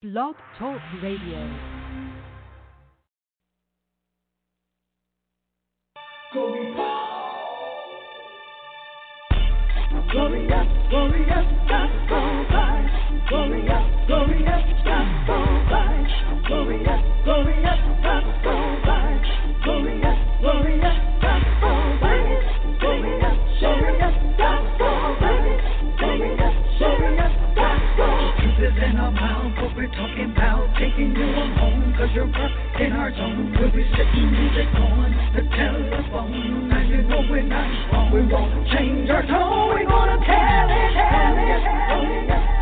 Blog Talk Radio. Gospel vibes. In our mouth, what we're talking about. Taking you on home, cause you're up in our zone. We'll be sitting music on the telephone. Now you know we're not wrong. We won't change our tone. We're gonna tell it, tell it. Glorious, glorious,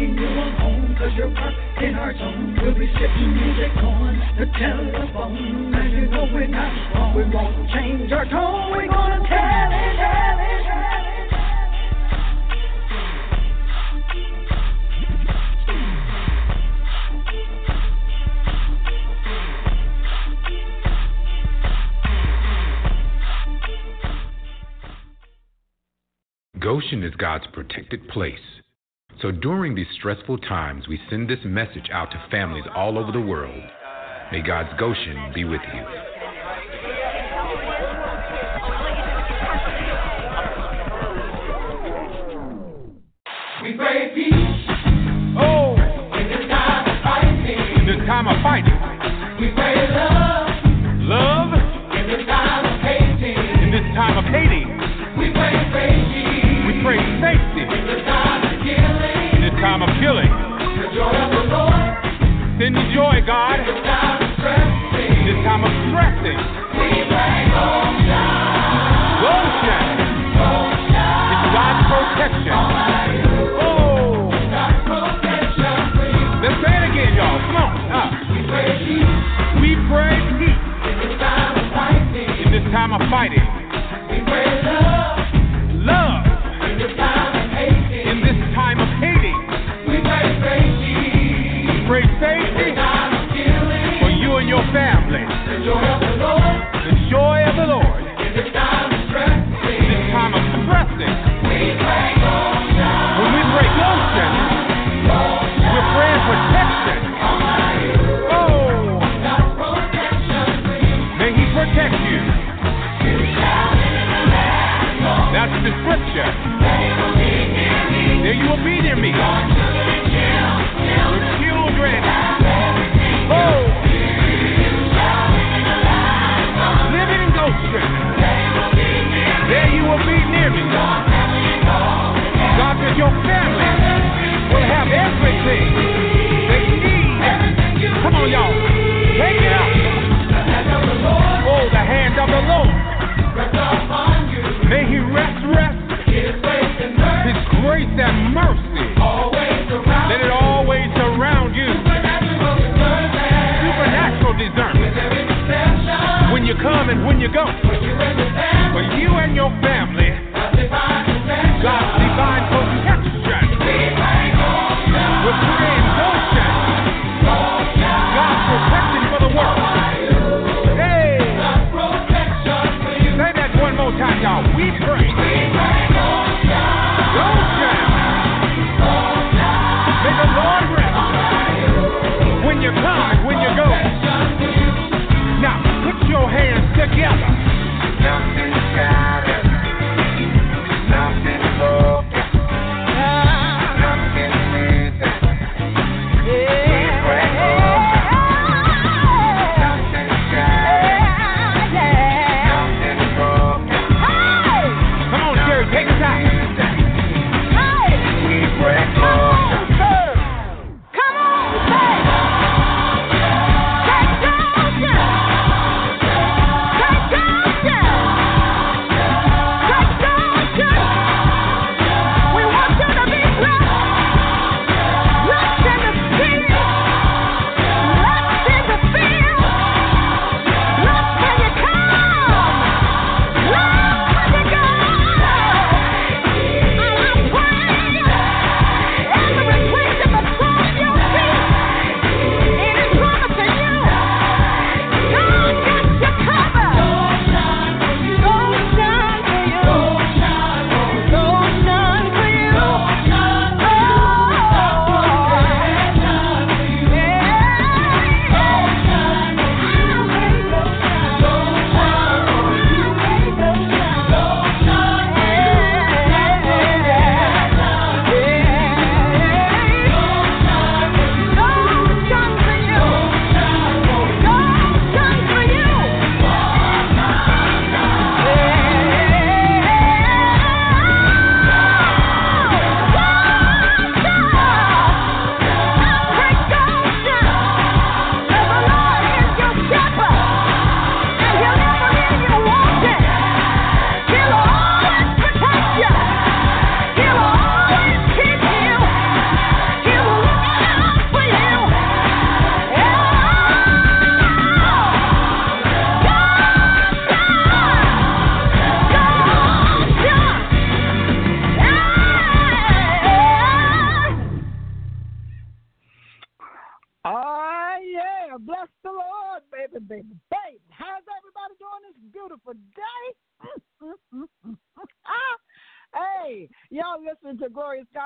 Taking you on home, cause you're in our zone. We'll be sitting music on the telephone. Now you know we're not wrong. We won't change our tone. We're gonna tell it, tell it. Goshen is God's protected place. So during these stressful times, we send this message out to families all over the world. May God's Goshen be with you. We pray peace Oh, in this time of fighting. in this time of fighting, We pray love love,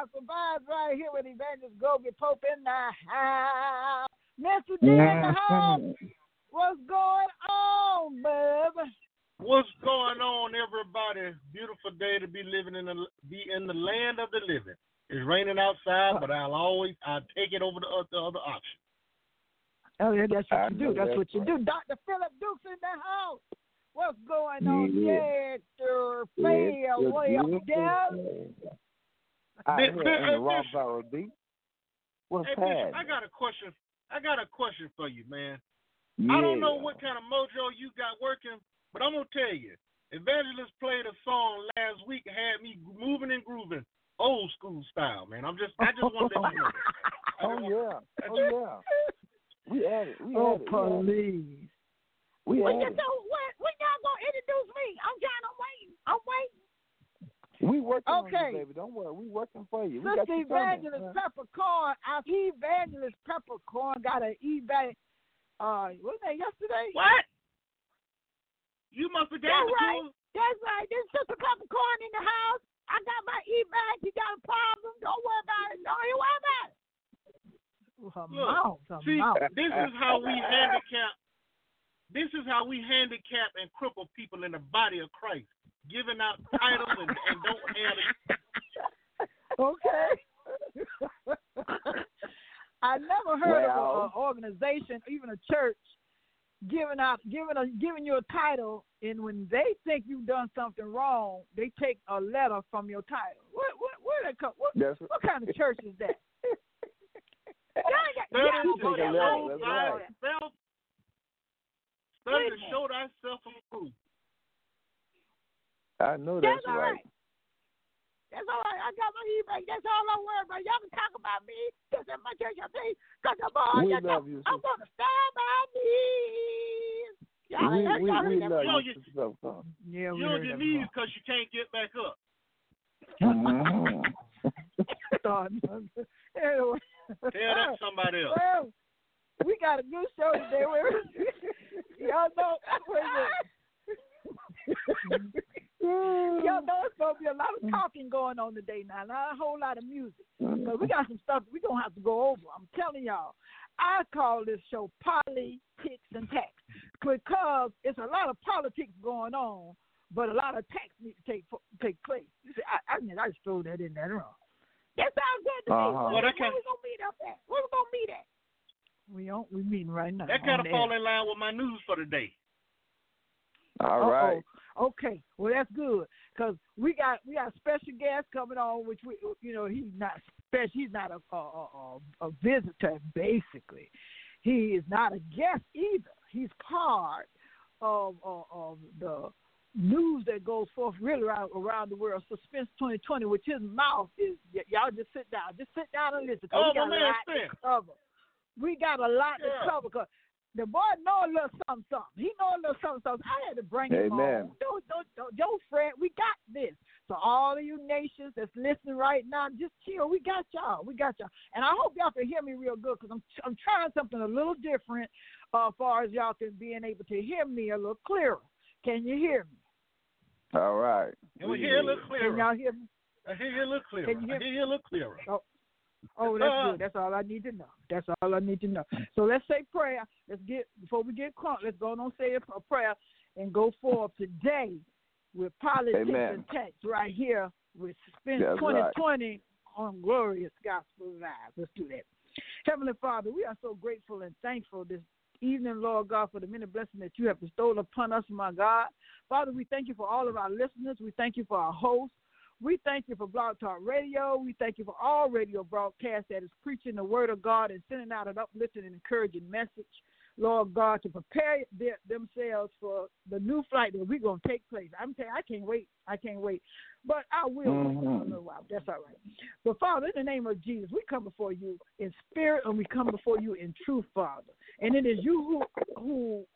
Glorious Gospel Vibes right here with Evangelist Globee Pope in the house. Mr. D in the house. What's going on, bub? What's going on, everybody? Beautiful day to be living in the be in the land of the living. It's raining outside, but I'll always I'll take it over the other, the other option. Oh yeah, that's what I you do. That's that's what you right. do. Dr. Philip Dukes in the house. What's going on, Yeah. Dr. Yeah, Phil? it's Way up I Bit- hear in the raw barrel beat. What's Hey, Bishop. I got a question. I got a question for you, man. Yeah. I don't know what kind of mojo you got working, but I'm gonna tell you. Evangelist played a song last week, had me moving and grooving, old school style, man. I'm just, I just want to let you know. Oh want- yeah. Oh yeah. We had it. We Oh, had it. We had it. please. We When, had you it. know, when, when y'all gonna introduce me? I'm trying. I'm waiting. I'm waiting. We working Okay. on you, baby. Don't worry. We working for you. We got Sister you coming. Evangelist Peppercorn, our Evangelist Peppercorn got an eBay. Uh, what was that yesterday? What? You must have Yeah, gave it right. to her. That's right. This Sister Peppercorn in the house. I got my e-bag. You got a problem? Don't worry about it. Don't you worry about it. Her Look, mouth, her See, mouth. this is how we handicap. This is how we handicap and cripple people in the body of Christ, giving out titles and, and don't have it. Okay. I never heard of an organization, even a church, giving out, giving a, giving you a title, and when they think you've done something wrong, they take a letter from your title. What, what, where that come? What, That's what kind of church is that? Y'all ain't got- Study y'all to don't go take a that letter, way. show that's right. thyself. Wait Study a to show thyself approved. I know That's that's all right. right. That's all right. I got my e-bag. That's all I'm worried about. Y'all can talk about me. That's in my church. I say, cause I'm all, We y'all love you, I'm gonna stand by knees. Y'all We, ain't we, y'all we ain't love you, you- Sister Peppercorn. Yeah, we You on your knees because you can't get back up. Mhm. anyway, Tell that somebody else. well, we got a good show today. We're- y'all know, wait a minute. Y'all know it's gonna be a lot of talking going on today now, not a whole lot of music. But we got some stuff we gonna have to go over. I'm telling y'all. I call this show politics and tax because it's a lot of politics going on, but a lot of tax needs to take take place. You see, I, I mean, I just throw that in there wrong. That sounds good to me. Uh-huh. Where, Well, that where kind- we gonna meet up at? Where we gonna meet at? We don't. We meeting right now. That kind of fall in line with my news for the day. All right. Okay, well that's good because we got we got a special guest coming on, which we you know he's not special. He's not a a, a, a visitor basically. He is not a guest either. He's part of of, of the news that goes forth really around, around the world. Suspense 2020, which his mouth is. y- Y'all just sit down, just sit down and listen. Oh, we got a lot Spence. to cover. We got a lot Yeah. to cover. 'cause the boy know a little something, something. He know a little something, something. I had to bring him Amen. on. Don't, don't, don't, don't. We got this. So all of you nations that's listening right now, just chill. We got y'all. We got y'all. And I hope y'all can hear me real good because I'm I'm trying something a little different uh, as far as y'all can being able to hear me a little clearer. Can you hear me? All right. And we hear a little Can y'all hear me? I hear you a little clearer. Can you I hear- hear you a little clearer. Oh, that's Uh. good. That's all I need to know. That's all I need to know. So let's say prayer. Let's get before we get crunk. Let's go on and say a prayer and go forward today with politics Amen. and text right here with Suspense That's right. 2020 on Glorious Gospel Live. Let's do that. Heavenly Father, we are so grateful and thankful this evening, Lord God, for the many blessings that you have bestowed upon us, my God. Father, we thank you for all of our listeners. We thank you for our hosts. We thank you for Blog Talk Radio. We thank you for all radio broadcasts that is preaching the word of God and sending out an uplifting and encouraging message, Lord God, to prepare their, themselves for the new flight that we're going to take place. I'm telling I can't wait. I can't wait. But I will wait for a little while. That's all right. But Father, in the name of Jesus, we come before you in spirit and we come before you in truth, Father. And it is you who who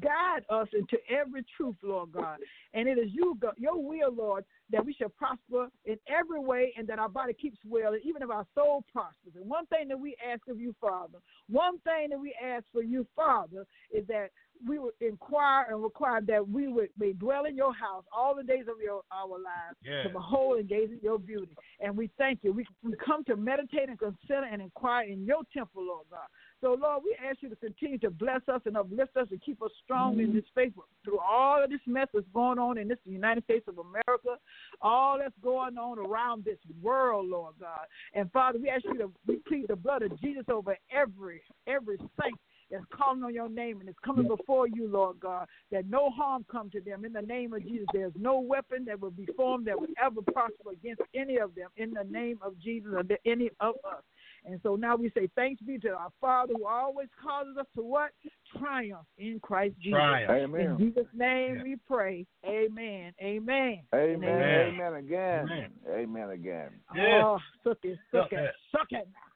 guide us into every truth, Lord God. And it is you, God, your will, Lord, that we shall prosper in every way and that our body keeps well, and even if our soul prospers. And one thing that we ask of you, Father, one thing that we ask for you, Father, is that we would inquire and require that we would may dwell in your house all the days of your our lives Yeah. to behold and gaze at your beauty. And we thank you. We we come to meditate and consider and inquire in your temple, Lord God. So Lord, we ask you to continue to bless us and uplift us and keep us strong in mm. this faith through all of this mess that's going on in this United States of America, all that's going on around this world, Lord God. And Father, we ask you to we plead the blood of Jesus over every every saint that's calling on your name and is coming before you, Lord God, that no harm come to them. In the name of Jesus, there's no weapon that will be formed that would ever prosper against any of them. In the name of Jesus or any of us. And so now we say thanks be to our Father who always causes us to what? Triumph in Christ Jesus. Triumph. Amen. In Jesus' name Yeah. we pray. Amen. Amen. Amen. Amen. Amen again. Amen. Amen again. Yeah. Oh, suck it, suck Suck it, that. suck it now.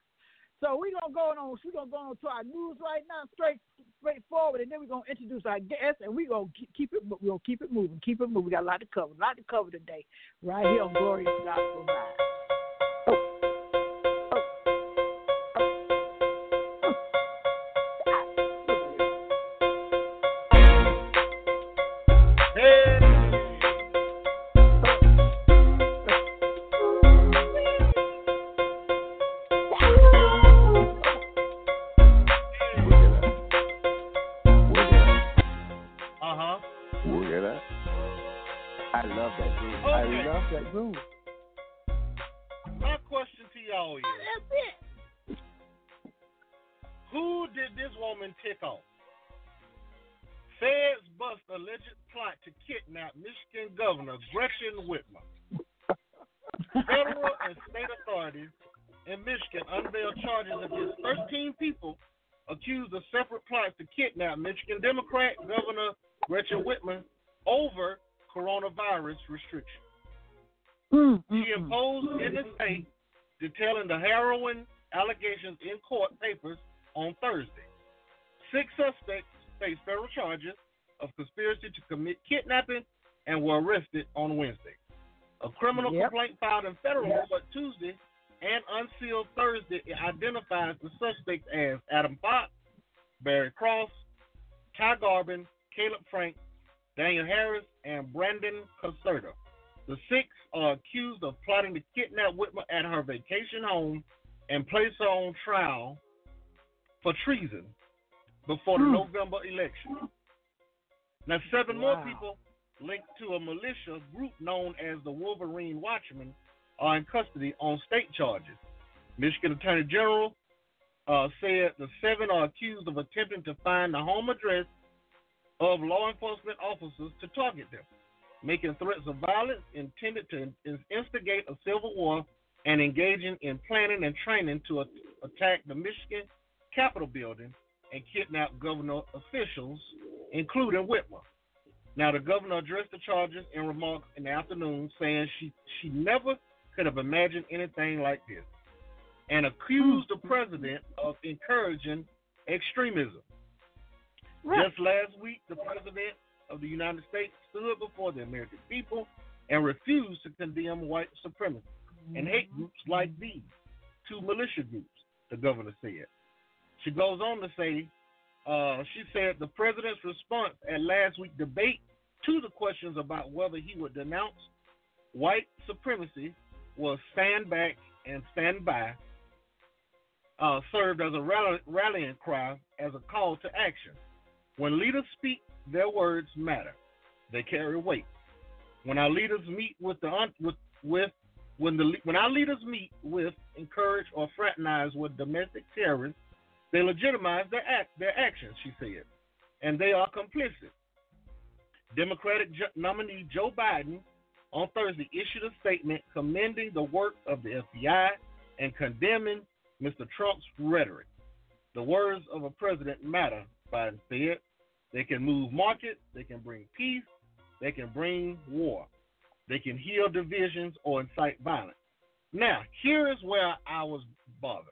So we're gonna go on. We're gonna go on to our news right now, straight, straightforward, and then we're gonna introduce our guest, and we're gonna keep, keep it. We're gonna keep it moving, keep it moving. We got a lot to cover, a lot to cover today, right here on Glorious Gospel Live. Alleged plot to kidnap Michigan Governor Gretchen Whitmer. Federal and state authorities in Michigan unveiled charges against 13 people accused of separate plots to kidnap Michigan Democrat Governor Gretchen Whitmer over coronavirus restrictions. Mm, mm, She mm. imposed in the state, detailing the harrowing allegations in court papers on Thursday. Six suspects face federal charges of conspiracy to commit kidnapping and were arrested on Wednesday. A criminal Yep. complaint filed in federal court Tuesday and unsealed Thursday identifies the suspects as Adam Fox, Barry Croft, Ty Garbin, Caleb Frank, Daniel Harris, and Brandon Caserta. The six are accused of plotting to kidnap Whitmer at her vacation home and place her on trial for treason before the Hmm. November election. Now, seven more people linked to a militia group known as the Wolverine Watchmen are in custody on state charges. Michigan Attorney General uh, said the seven are accused of attempting to find the home address of law enforcement officers to target them, making threats of violence intended to in- instigate a civil war, and engaging in planning and training to attack the Michigan Capitol building and kidnap governor officials, including Whitmer. Now, the governor addressed the charges in remarks in the afternoon, saying she, she never could have imagined anything like this, and accused the hmm. president of encouraging extremism. Right. Just last week, the president of the United States stood before the American people and refused to condemn white supremacy and hate mm-hmm. groups like these two militia groups, the governor said. She goes on to say, uh, she said the president's response at last week's debate to the questions about whether he would denounce white supremacy was stand back and stand by, uh, served as a rally, rallying cry as a call to action. When leaders speak, their words matter. They carry weight. When our leaders meet with the with with when the when our leaders meet with, encourage, or fraternize with domestic terrorists, they legitimize their act their actions. She said, and they are complicit. Democratic nominee Joe Biden on Thursday issued a statement commending the work of the FBI and condemning Mr. Trump's rhetoric. The words of a president matter, Biden said. They can move markets, they can bring peace, they can bring war, they can heal divisions or incite violence. Now, here is where I was bothered.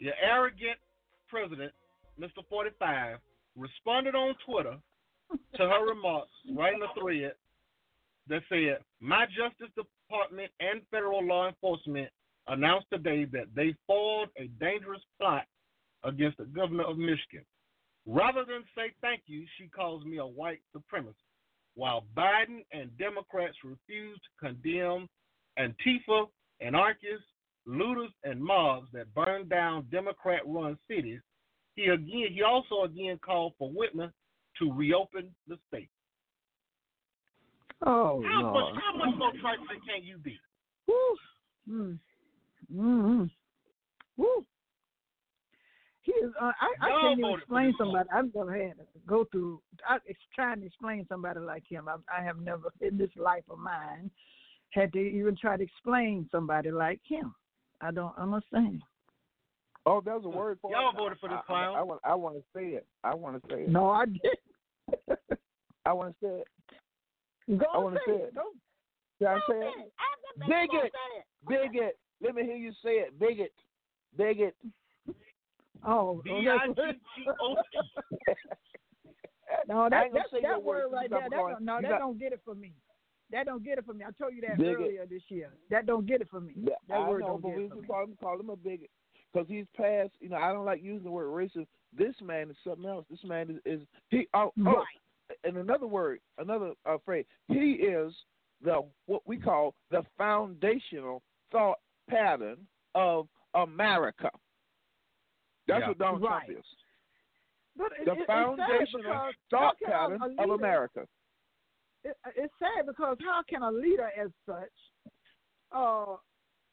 The arrogant president, Mr. 45, responded on Twitter to her remarks, writing a thread that said, My Justice Department and federal law enforcement announced today that they foiled a dangerous plot against the governor of Michigan. Rather than say thank you, she calls me a white supremacist. While Biden and Democrats refuse to condemn Antifa, anarchists, looters, and mobs that burned down Democrat-run cities, he again he also again called for Whitmer to reopen the state. Oh, How Lord. much how much more trifling can you be? Woo. Mm. Mm-hmm. Woo. He is. Uh, I, I can't even explain somebody. I've never had to go through. I, trying to explain somebody like him. I, I have never in this life of mine had to even try to explain somebody like him. I don't understand. Oh, there's a word for Y'all it. voted for this I- clown. I, I want. I want to say it. I want to say it. No, I didn't. I want to say it. Go I wanna say say it. it. Go, Can I go say say it? it. I'm the best Bigot. say it. Bigot. Let me hear you say it. Bigot. Bigot. Oh, B oh, I that's- G G O T. No, that that, that word right there, got that don't, no, you that don't get it for me. That don't get it for me. I told you that Bigot. earlier this year. That don't get it for me. Yeah, That I word know, don't but get we it for just me. call him, call him a bigot because he's past. You know, I don't like using the word racist. This man is something else. This man is, is he. Oh, oh, Right. in another word, another uh, phrase, he is the what we call the foundational thought pattern of America. That's Yeah. what Donald Right. Trump is. But it, The it, it's foundational because thought how pattern of leader- America. It, it's sad because how can a leader as such, uh,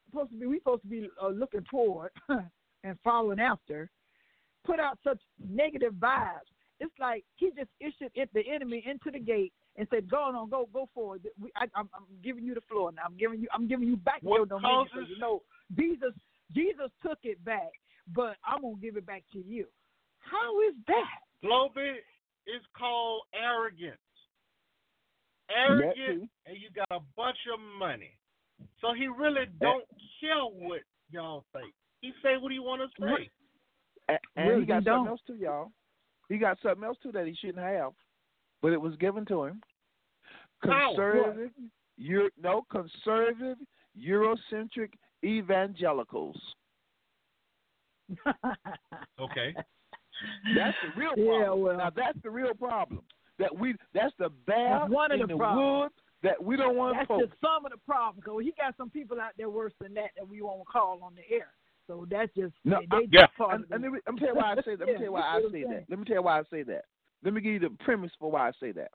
supposed to be we supposed to be uh, looking toward and following after, put out such negative vibes. It's like he just issued it the enemy into the gate and said, "Go on, go go forward. We, I, I'm, I'm giving you the floor now. I'm giving you I'm giving you back What your. 'cause causes- You know, Jesus Jesus took it back, but I'm gonna give it back to you. How is that? Global is called arrogance. That Arrogant, and you got a bunch of money. So he really don't care what y'all think. He say what he want to say. And, and Really, he got he something don't. else too, y'all. He got something else too that he shouldn't have, but it was given to him. How? Conservative, Euro, no conservative, Eurocentric evangelicals. Okay. That's the real Yeah, problem. well. now that's the real problem. That we that's the bear That's one of in the the problems. that we don't want to That's poke. just some of the problem. Because he got some people out there worse than that that we won't call on the air. So that's just No, they, they I- just Yeah. part And, and let me, let me tell you why I say that. Let me tell you why I see what I'm say that. Let me tell you why I say that. Let me give you the premise for why I say that.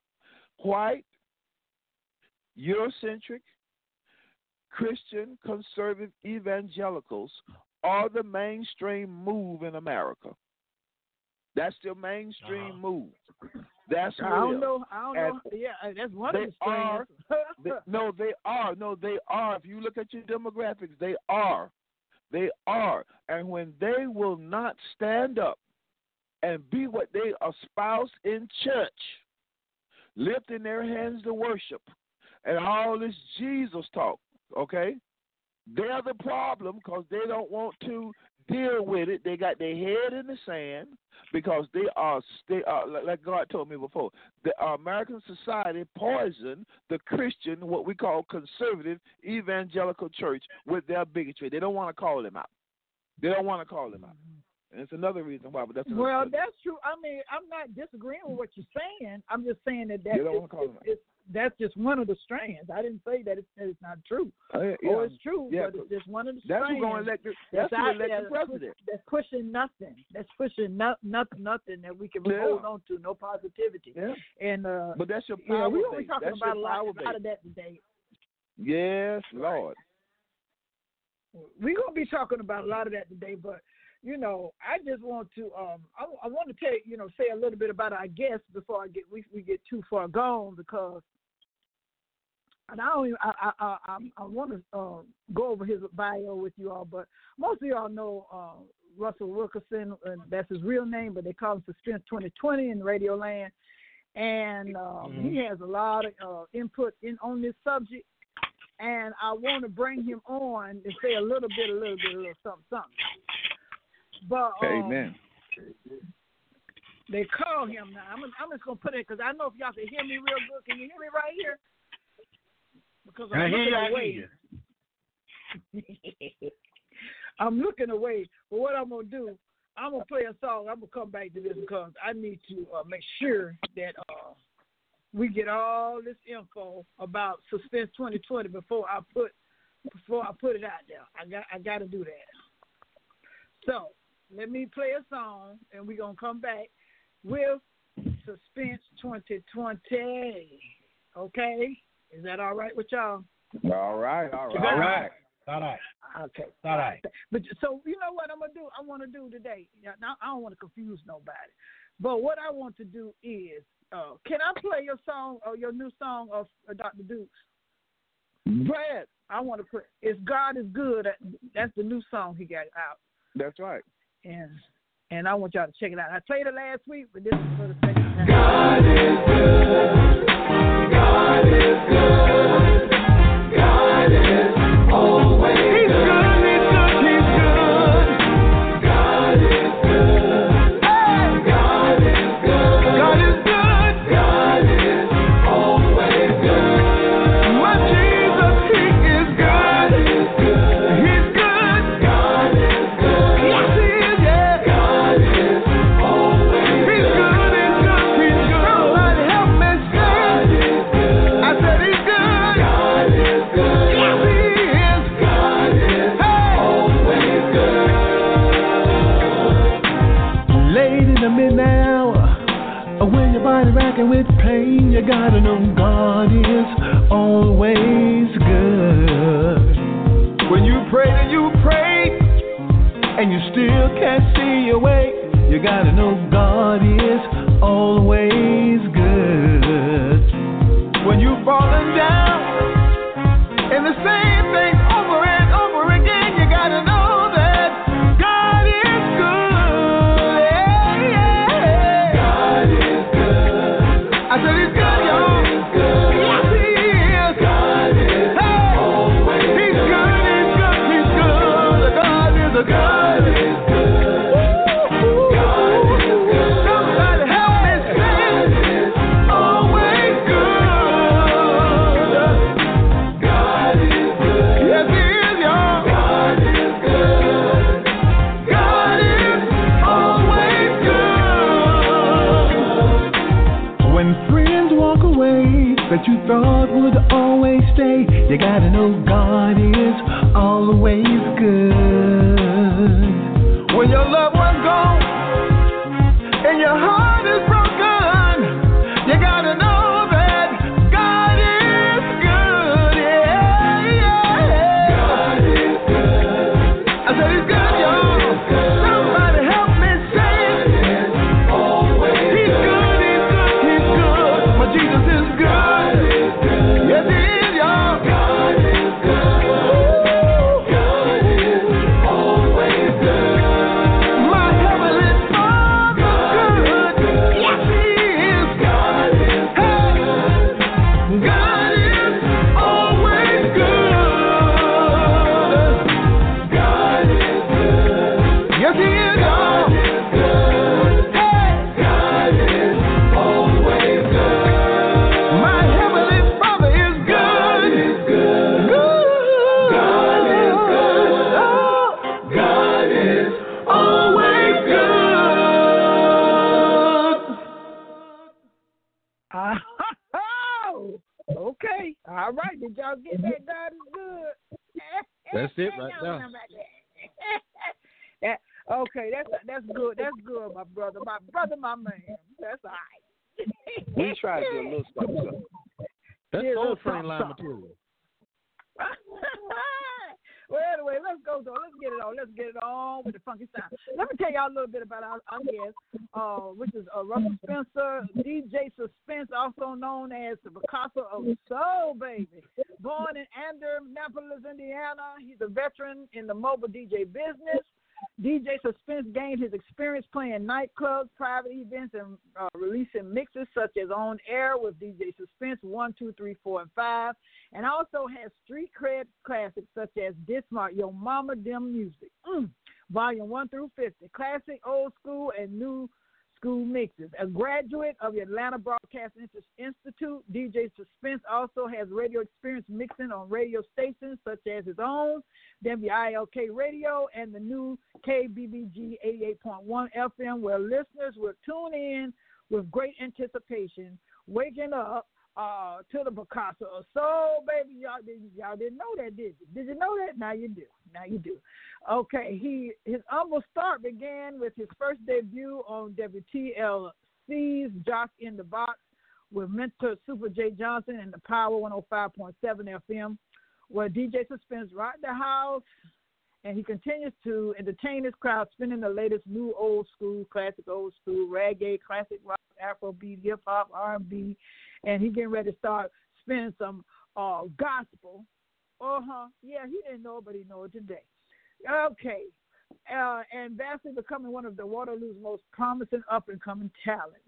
White, Eurocentric, Christian, conservative evangelicals are the mainstream move in America. That's the mainstream Uh-huh. move. That's who I don't is. know. I don't know. Yeah, uh, that's one they of the strands. They, no, they are. No, they are. If you look at your demographics, they are. They are. And when they will not stand up and be what they espouse in church, lifting their hands to worship, and all this Jesus talk, okay? They're the problem because they don't want to deal with it. They got their head in the sand because they are, they are like- God told me before. The American society poisoned the Christian, what we call conservative evangelical church, with their bigotry. They don't want to call them out. They don't want to call them out. Mm-hmm. And it's another reason why. But that's Well, subject. that's true. I mean, I'm not disagreeing with what you're saying. I'm just saying that that You don't is- wanna call them it's, that's just one of the strands. I didn't say that it's, that it's not true. Uh, yeah, Or it's true, yeah, but it's just one of the That's strands. going to elect. The, that's who elect the president. That's pushing nothing. That's pushing no, nothing, nothing that we can Yeah. hold on to. No positivity. Yeah. And uh, But that's your power we only talking That's about a lot, a lot of that today. Yes, Lord. We're gonna be talking about a lot of that today, but you know, I just want to um, I, I want to tell you know say a little bit about our guest before I get we we get too far gone because. And I don't even, I I I, I, I want to uh, go over his bio with you all, but most of y'all know uh, Russell Wilkerson, and that's his real name, but they call him Suspense 2020 in Radio Land, and um, he has a lot of uh, input in on this subject and I want to bring him on and say a little bit, a little bit, a little something, something. But um, Amen. they call him now. I'm, I'm just gonna put it because I know if y'all can hear me real good. Can you hear me right here? Because I I'm hear you. looking I hear away. you. I'm looking away. But what I'm gonna do, I'm gonna play a song. I'm gonna come back to this because I need to uh, make sure that uh, we get all this info about Suspense 2020 before I put before I put it out there. I got I got to do that. So let me play a song, and we're gonna come back with Suspense 2020. Okay, is that all right with y'all? All right, all right. All right. All right. Okay. All right. But so you know what I'm gonna do? I want to do today. Yeah, Now I don't want to confuse nobody, but what I want to do is, uh, can I play your song or your new song of uh, Dr. Dukes? Brad, I want to put "If God Is Good." That's the new song he got out, that's right. And and I want y'all to check it out. I played it last week, but this is for the second time. Late try to do a little something. something. That's Yeah, soul train line material. well, anyway, let's go though. Let's get it on. Let's get it on with the funky sound. Let me tell y'all a little bit about our, our guest, uh, which is uh, Russell Spencer, DJ Suspense, also known as the Picasso of Soul, baby. Born in Indianapolis, Indiana, he's a veteran in the mobile DJ business. DJ Suspense gained his experience playing nightclubs, private events, and uh, releasing mixes such as On Air with DJ Suspense 1, 2, 3, 4, and 5, and also has street cred classics such as Dismart, Your Mama Dim Music, mm, Volume 1 through 50, classic, old school, and new School Mixes. A graduate of the Atlanta Broadcast Institute, DJ Suspense also has radio experience mixing on radio stations such as his own, WILK Radio, and the new KBBG 88.1 FM, where listeners will tune in with great anticipation, waking up uh, to the Picasso of Soul, baby. Y'all didn't y'all didn't know that, did you? Did you know that? Now you do. Now you do. Okay, he his humble start began with his first debut on WTLC's Jock in the Box with mentor Super J Johnson and the Power 105.7 FM, where DJ Suspense rocked the house and he continues to entertain his crowd, spinning the latest new old school, classic old school, reggae, classic rock, Afrobeat, hip hop, R and he getting ready to start spinning some uh, gospel. Uh huh. Yeah, he didn't know, but he know it today. Okay. Uh, and vastly becoming one of the Waterloo's most promising up and coming talents.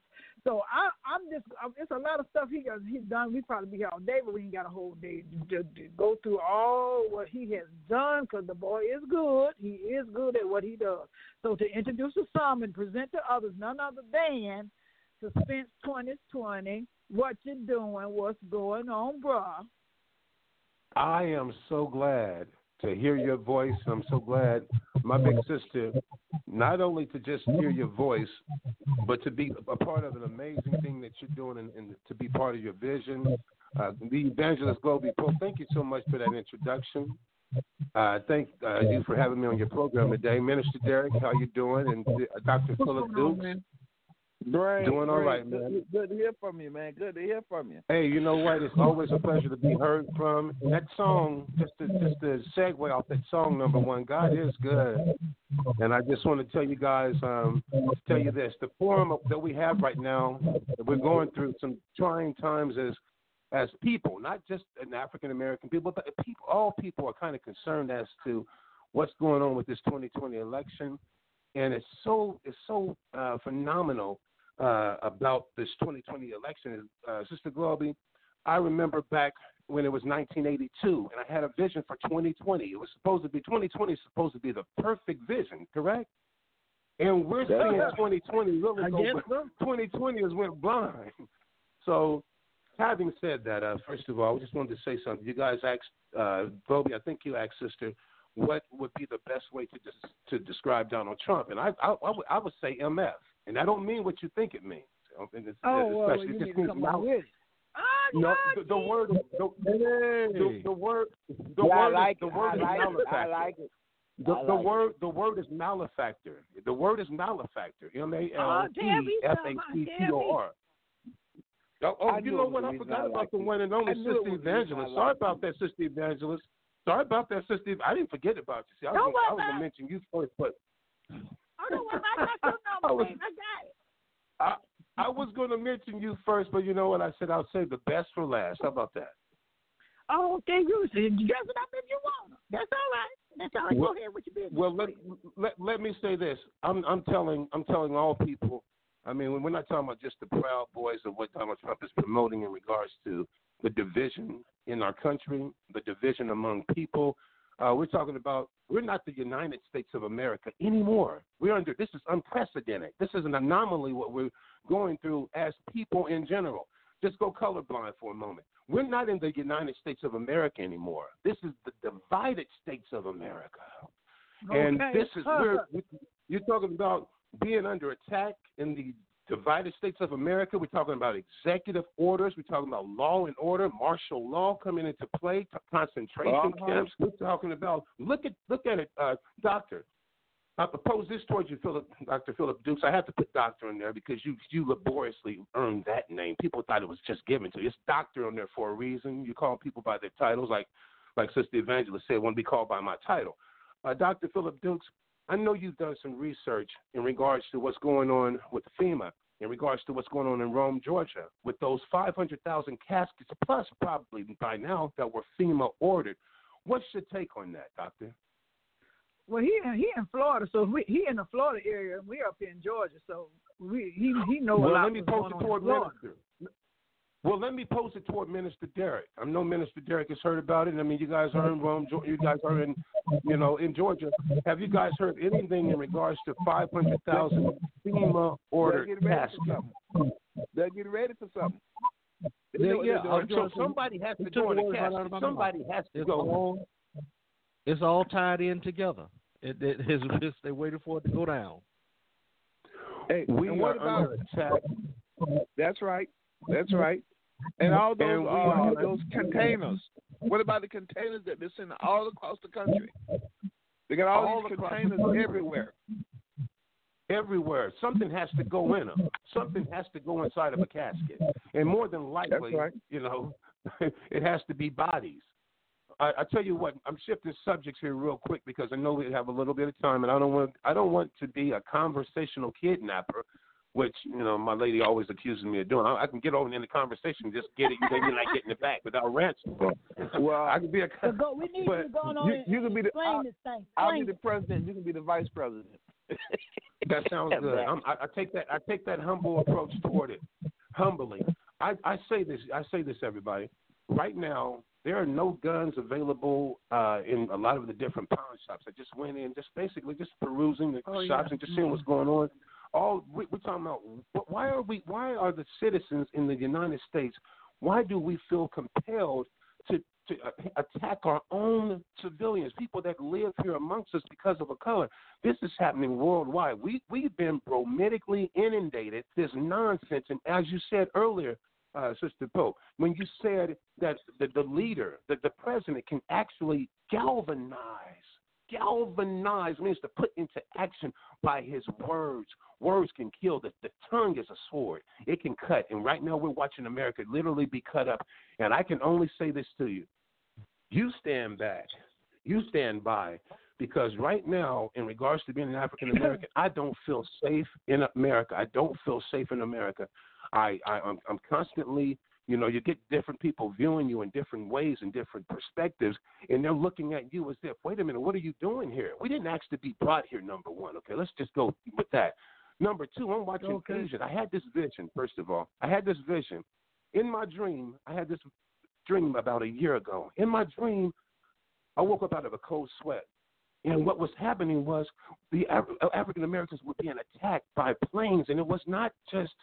So I, I'm just, it's a lot of stuff he got, he's done. We probably be here all day, but we ain't got a whole day to, to go through all what he has done because the boy is good. He is good at what he does. So to introduce to some and present to others, none other than Suspense 2020. What you doing? What's going on, bruh? I am so glad to hear your voice. I'm so glad, my big sister, not only to just hear your voice, but to be a part of an amazing thing that you're doing and, and to be part of your vision. Uh, the evangelist Globee Pope, thank you so much for that introduction. Uh, thank uh, you for having me on your program today, Minister Derrick. How you doing? And uh, Dr. Philip Dukes. Great. Doing all right, man. Good, good to hear from you, man. Good to hear from you. Hey, you know what? It's always a pleasure to be heard from. That song, just to just to segue off that song number one, God is good. And I just want to tell you guys, um, tell you this: the forum that we have right now, we're going through some trying times as as people, not just an African American people, but people, all people are kind of concerned as to what's going on with this 2020 election, and it's so it's so uh, phenomenal uh, about this 2020 election. Uh, Sister Globee, I remember back when it was 1982, and I had a vision for 2020. It was supposed to be 2020 is supposed to be the perfect vision, correct? And we're Yeah. seeing 2020 really I go. guess so. 2020 has went blind. So, having said that, uh, first of all, I just wanted to say something. You guys asked uh, Globee, I think you asked Sister, what would be the best way to des- to describe Donald Trump? And I I, I, would, I would say MF, and I don't mean what you think it means. Oh, well, especially- you it need to come mal- on with it. Ah, no, the, the word, the, Hey. the, the word, the Yeah, I word, like is, the it. word I is like it. I like it. The, I the like it. word, the word is malefactor. The word is malefactor. M A L Oh, tell me E F A something. C T Tell O R. Oh, oh you know what? I forgot about the one and only I knew it Sister was the reason I Evangelist. Sorry about that, Sister Evangelist. Sorry about that, Sister. I didn't forget about you. See, I was, gonna, I was gonna mention you first, but I don't I got your I was- babe. I got it. I I was gonna mention you first. But you know what? I said I'll save the best for last. How about that? Oh, okay, you dress it up if you want. That's all right. That's all right. Well- Go ahead with your business. Well, let, let let me say this. I'm I'm telling I'm telling all people. I mean, we're not talking about just the Proud Boys of what Donald Trump is promoting in regards to the division in our country, the division among people. Uh, we're talking about we're not the United States of America anymore. We're under this is unprecedented. This is an anomaly what we're going through as people in general. Just go colorblind for a moment. We're not in the United States of America anymore. This is the divided states of America. And this is where you're talking about being under attack in the divided states of America. We're talking about executive orders. We're talking about law and order, martial law coming into play, t- concentration Uh-huh. camps. We're talking about look at look at it, uh, doctor. I propose this towards you, Philip, Dr. Philip Dukes. I have to put doctor in there because you you laboriously earned that name. People thought it was just given to you. It's doctor on there for a reason. You call people by their titles, like like Sister Evangelist said, want to be called by my title. Uh, Dr. Philip Dukes, I know you've done some research in regards to what's going on with FEMA, in regards to what's going on in Rome, Georgia, with those 500,000 caskets plus probably by now that were FEMA ordered. What's your take on that, Doctor? Well, he he in Florida, so we, he in the Florida area, and we are up here in Georgia, so we he he know a lot. well, let me post it toward Minister. Well, let me pose it toward Minister Derrick. I know Minister Derrick has heard about it. I mean, you guys are in Rome. You guys are in, you know, in Georgia. Have you guys heard anything in regards to 500,000 FEMA ordered They're getting ready for something. They're getting ready for something. They Yeah, know they're doing. So Johnson, somebody has to took go in the the words right out casket. of my Somebody has to It's go. all it's all tied in together. It, it, it's, it's, they waited for it to go down. Hey, We and are what about? attack. That's right. That's right. And all those uh, those containers. What about the containers that they're sending all across the country? They got all, All these containers everywhere. everywhere. Something has to go in them. Something has to go inside of a casket, and more than likely, right. you know, it has to be bodies. I, I tell you what, I'm shifting subjects here real quick because I know we have a little bit of time, and I don't want I don't want to be a conversational kidnapper, which you know my lady always accuses me of doing. I, I can get over in the conversation, just get it, maybe not getting it back without ransom. Well, I can be a. But go, we need but you to on you- you can be the- explain I'll- this thing. I'll be the president. You can be the vice president. That sounds good. I'm, I, I take that. I take that humble approach toward it, humbly. I, I say this. I say this, everybody. Right now, there are no guns available uh, in a lot of the different pawn shops. I just went in, just basically just perusing the Oh, shops yeah. and just seeing what's going on. All we, we're talking about. Why are we? Why are the citizens in the United States? Why do we feel compelled to to uh, attack our own civilians, people that live here amongst us because of a color? This is happening worldwide. We we've been bromitically inundated this nonsense, and as you said earlier, uh, Sister Pope, when you said that the, the leader, that the president can actually galvanize, galvanize means to put into action by his words. Words can kill. The, the tongue is a sword. It can cut. And right now we're watching America literally be cut up. And I can only say this to you. You stand back. You stand by. Because right now, in regards to being an African American, I don't feel safe in America. I don't feel safe in America. I, I I'm, I'm constantly, you know, you get different people viewing you in different ways and different perspectives, and they're looking at you as if, wait a minute, what are you doing here? We didn't ask to be brought here. Number one, okay, let's just go with that. Number two, I'm watching Okay. Asian. I had this vision. First of all, I had this vision in my dream. I had this dream about a year ago. In my dream, I woke up out of a cold sweat. And what was happening was the Af- African Americans were being attacked by planes, and it was not just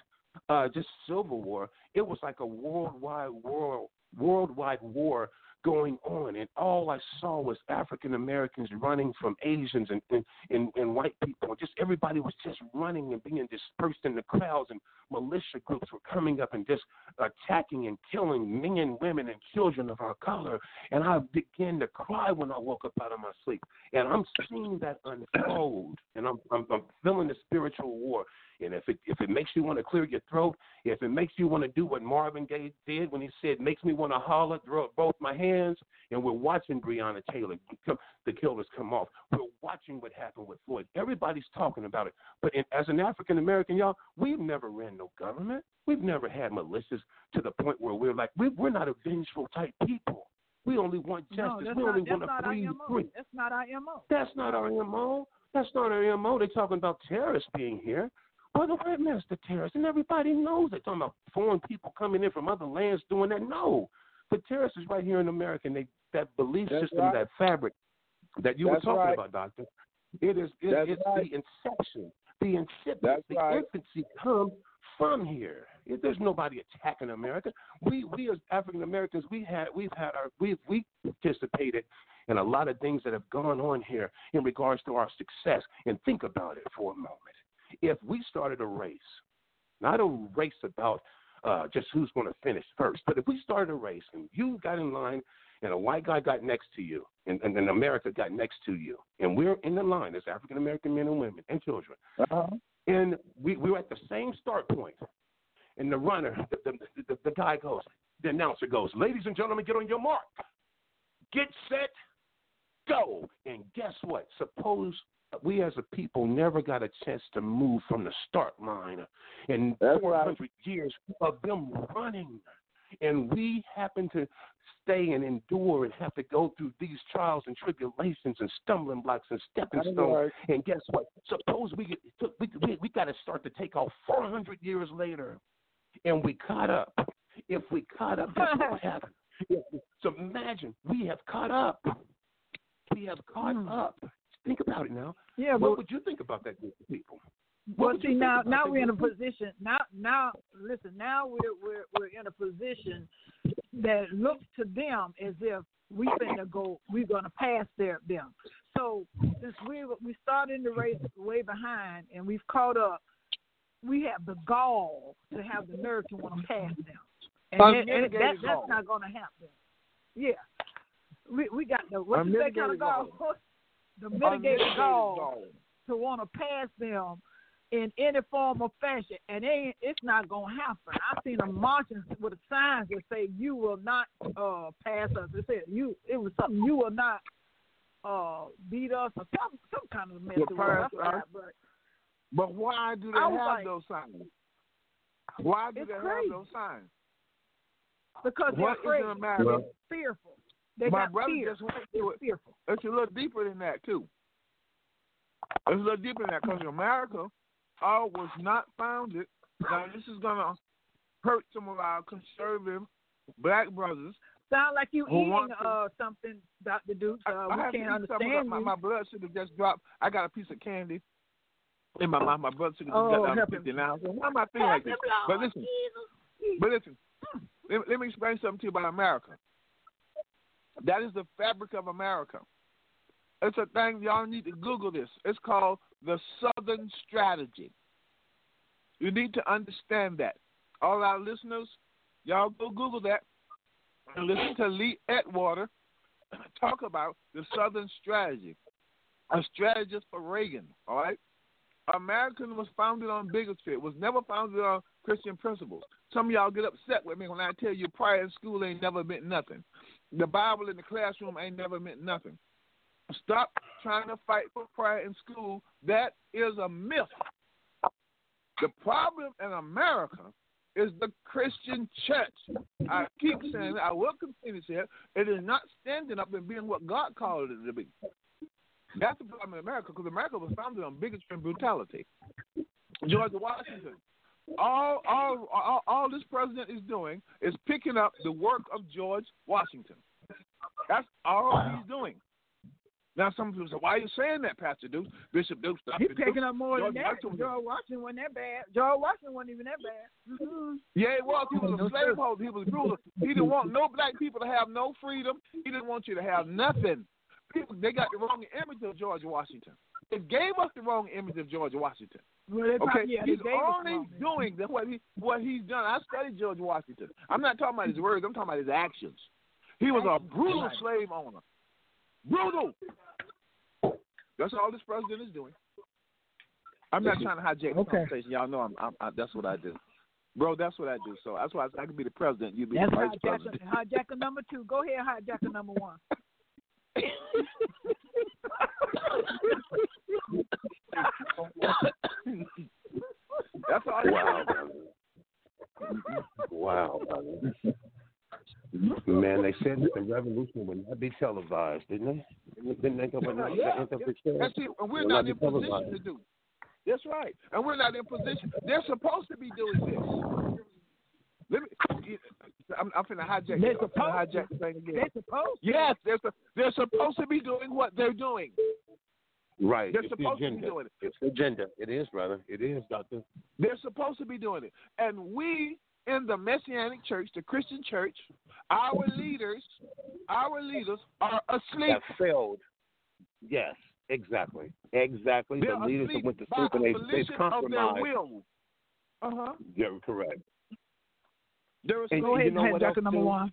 uh, just Civil War. It was like a worldwide war, worldwide war going on, and all I saw was African Americans running from Asians and, and and and white people. Just everybody was just running and being dispersed in the crowds, and militia groups were coming up and just attacking and killing men, women, and children of our color. And I began to cry when I woke up out of my sleep. And I'm seeing that unfold, and I'm I'm, I'm feeling the spiritual war. And if it if it makes you want to clear your throat, if it makes you want to do what Marvin Gaye did when he said, "Makes me want to holler, throw up both my hands," and we're watching Breonna Taylor, come, the killers come off. We're watching what happened with Floyd. Everybody's talking about it, but in, as an African American, y'all, we've never ran no government. We've never had militias to the point where we're like we, we're not a vengeful type people. We only want No, justice. that's we only want to MO. free. That's not our MO. That's not our MO. That's not our MO. They're talking about terrorists being here. Well, the white man's the terrorist, and everybody knows they're talking about foreign people coming in from other lands doing that. No, the terrorist is right here in America, and they, that belief That's system, right. that fabric that you That's were talking right. about, Doctor, it is it, it's right. the inception, the incipient, That's the infancy come from here. If There's nobody attacking America. We we as African Americans, we had we've had our we've we participated in a lot of things that have gone on here in regards to our success. And think about it for a moment. If we started a race, not a race about uh, just who's going to finish first, but if we started a race and you got in line and a white guy got next to you and, and then America got next to you, and we're in the line as African American men and women and children, Uh-huh. and we, we were at the same start. And the runner, the, the, the, the guy goes, the announcer goes, Ladies and gentlemen, get on your mark. Get set, go. And guess what? Suppose we as a people never got a chance to move from the start line in That's 400 years of them running. And we happen to stay and endure and have to go through these trials and tribulations and stumbling blocks and stepping stones. right. And guess what? Suppose we we we, we got to start to take off 400 years later, and we caught up. if we caught up, that's what would happen. So imagine we have caught up. We have caught Hmm. up. Think about it now. Yeah, what but would you think about that group of people? What Well, see now, now we're in a position. Now, now, listen. Now we're we're we're in a position that looks to them as if we finna go. We're gonna pass their them. So since we we started in the race way behind and we've caught up, we have the gall to have the nerve to want to pass them, and, that, and that, that's not gonna happen. Yeah, we we got the what's that kind Unmitigated of gall? Gall. the mitigated Unmitigated gall gall. to want to pass them in any form or fashion, and they, it's not gonna happen. I've seen them marching with the signs that say "You will not uh, pass us." It said you. It was something you will not uh, beat us or some some kind of mess. Will it was. I pass forgot, us. but But why do they have like- those signs? Why do they crazy. have those signs? because they're What is afraid, in America? Well- fearful. They My got brother fear. just went through it. fearful. It's a little deeper than that too. It's a little deeper than that because America all was not founded. Now this is gonna hurt some of our conservative black brothers. Sound like you eating want to- uh, something, Doctor Dukes. I, Uh, I we can't understand of my, you. my blood sugar just dropped. I got a piece of candy in my mouth. My blood sugar just Oh, got down to help fifty now. So why am I feeling like this? But listen, but listen. Let, let me explain something to you about America. That is the fabric of America. It's a thing y'all need to Google this. It's called the Southern Strategy. You need to understand that. All our listeners, y'all go Google that and listen to Lee Atwater talk about the Southern Strategy, a strategist for Reagan. All right, American was founded on bigotry. It was never founded on Christian principles. Some of y'all get upset with me when I tell you prayer in school ain't never meant nothing. The Bible in the classroom ain't never meant nothing. Stop trying to fight for prayer in school. That is a myth. The problem in America is the Christian church. I keep saying it, I will continue to say it. It is not standing up and being what God called it to be. That's the problem in America because America was founded on bigotry and brutality. George Washington. All, all, all, all this president is doing is picking up the work of George Washington. That's all he's doing. Now, some people say, "Why are you saying that, Pastor Duke, Bishop Duke?" Stop He's picking Duke. up more George than that. Washington- George Washington wasn't that bad. George Washington wasn't even that bad. Mm-hmm. Yeah, he was. He was a slaveholder. He was a ruler. He didn't want no black people to have no freedom. He didn't want you to have nothing. People, they got the wrong image of George Washington. They gave us the wrong image of George Washington. Well, Okay, probably, yeah, he's only doing what he what he's done. I studied George Washington. I'm not talking about his words. I'm talking about his actions. He was a brutal slave owner. Brutal. That's all this president is doing. I'm not trying to hijack the Okay. conversation. Y'all know I'm, I'm, I, that's what I do, bro. That's what I do. So that's why I, I could be the president. You be That's the vice hijacker, president. hijacker number two. Go ahead, hijacker number one. That's all. Wow, brother. wow, brother. Man, they said that the revolution would not be televised, didn't they? Didn't they go with that? Yeah, yeah. that- that- That's it. And we're not not in position televised. to do. That's right. And we're not in position. They're supposed to be doing this. Let me. I'm, I'm finna hijack. They're it. I'm supposed to. hijack the thing again. They're supposed to. Yes, they're they're supposed to be doing what they're doing. Right. They're it's the supposed to be agenda. doing it. It's the agenda. It is, brother. It is, doctor. They're supposed to be doing it. And we in the Messianic Church, the Christian Church, our leaders, our leaders are asleep. Have failed. Yes, exactly. Exactly. They're the leaders asleep that went to by sleep and they, a they volition of their compromised. Uh huh. You're correct. They're And asleep. Go you ahead, know what hijacker number too? one.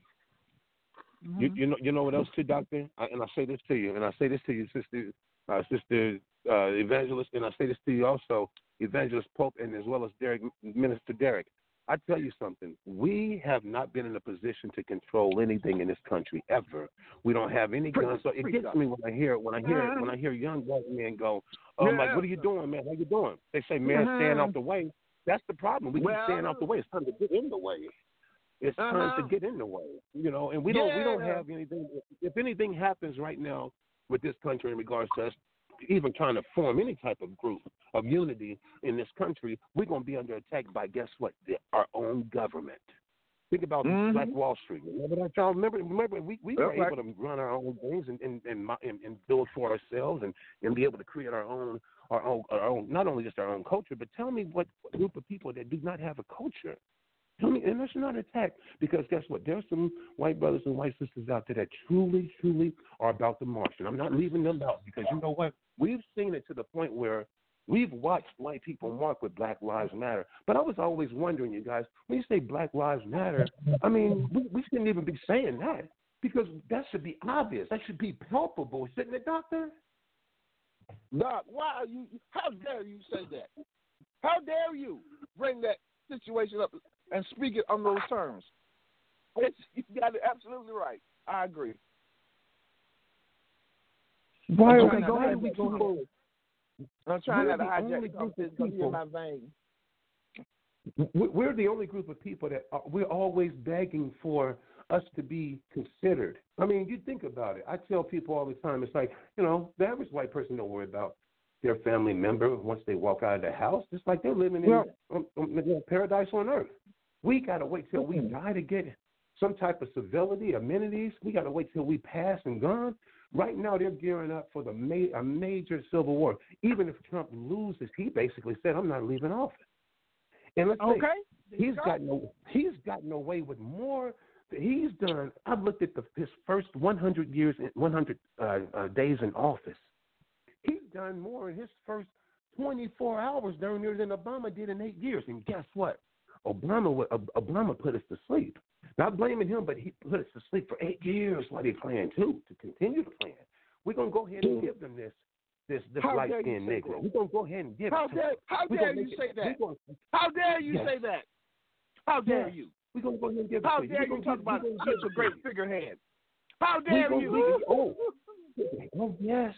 You, you know, you know what else too, doctor? I, and I say this to you, and I say this to you, sister, uh, sister uh, evangelist, and I say this to you also, evangelist Pope, and as well as Derrick, Minister Derrick. I tell you something. We have not been in a position to control anything in this country ever. We don't have any guns, so it gets me when I hear when I hear when I hear young black men go, "Oh, I'm like, what are you doing, man? How you doing?" They say, "Man, stand out the way." That's the problem. We keep Well- staying out the way. It's time to get in the way. It's time Uh-huh. to get in the way, you know. And we don't we don't Yeah. have anything. If anything happens right now with this country in regards to us even trying to form any type of group of unity in this country, we're gonna be under attack by guess what? The, our own government. Think about Mhm. Black Wall Street. Remember that, y'all? Remember, remember we, we were able to run our own things and and, and, and and build for ourselves and, and be able to create our own our own our own not only just our own culture, but tell me what group of people that do not have a culture. Tell me, and that's not an attack because guess what? There's some white brothers and white sisters out there that truly, truly are about the march, and I'm not leaving them out because you know what? We've seen it to the point where We've watched white people mark with Black Lives Matter, but I was always wondering, you guys, when you say Black Lives Matter, I mean, we, we shouldn't even be saying that because that should be obvious. That should be palpable, shouldn't it, Doctor? Doc, why are you? How dare you say that? How dare you bring that situation up and speak it on those terms? It's, you got it absolutely right. I agree. Why, I'm okay, trying not to We hijack go something. I'm trying We're not to the hijack only group of because you're in people- my vein. We- We're the only group of people that are, we're always begging for us to be considered. I mean, you think about it. I tell people all the time, it's like, you know, the average white person don't worry about their family member once they walk out of the house. It's like they're living in Well- um, um, paradise on earth. We got to wait till we Mhm. die to get some type of civility, amenities. We got to wait till we pass and gone. Right now, they're gearing up for the ma- a major civil war. Even if Trump loses, he basically said, "I'm not leaving office." And let's say Okay. he's gotten a- he's gotten away with more. He's done. I've looked at the his first 100 years, 100 uh, uh, days in office. He's done more in his first 24 hours during year than Obama did in eight years. And guess what? Obama Obama put us to sleep. Not blaming him, but he put us to sleep for eight years while they planned too to continue to plan. We're gonna go ahead and give them this this this How light skinned Negro. that? We're gonna go ahead and give How it dare him. how dare you make say it- that? Gonna, How dare you Yes. say that? How dare Yes. you? we're gonna go ahead and give it How dare you talk about such a great figurehead? How dare you? oh, oh yes,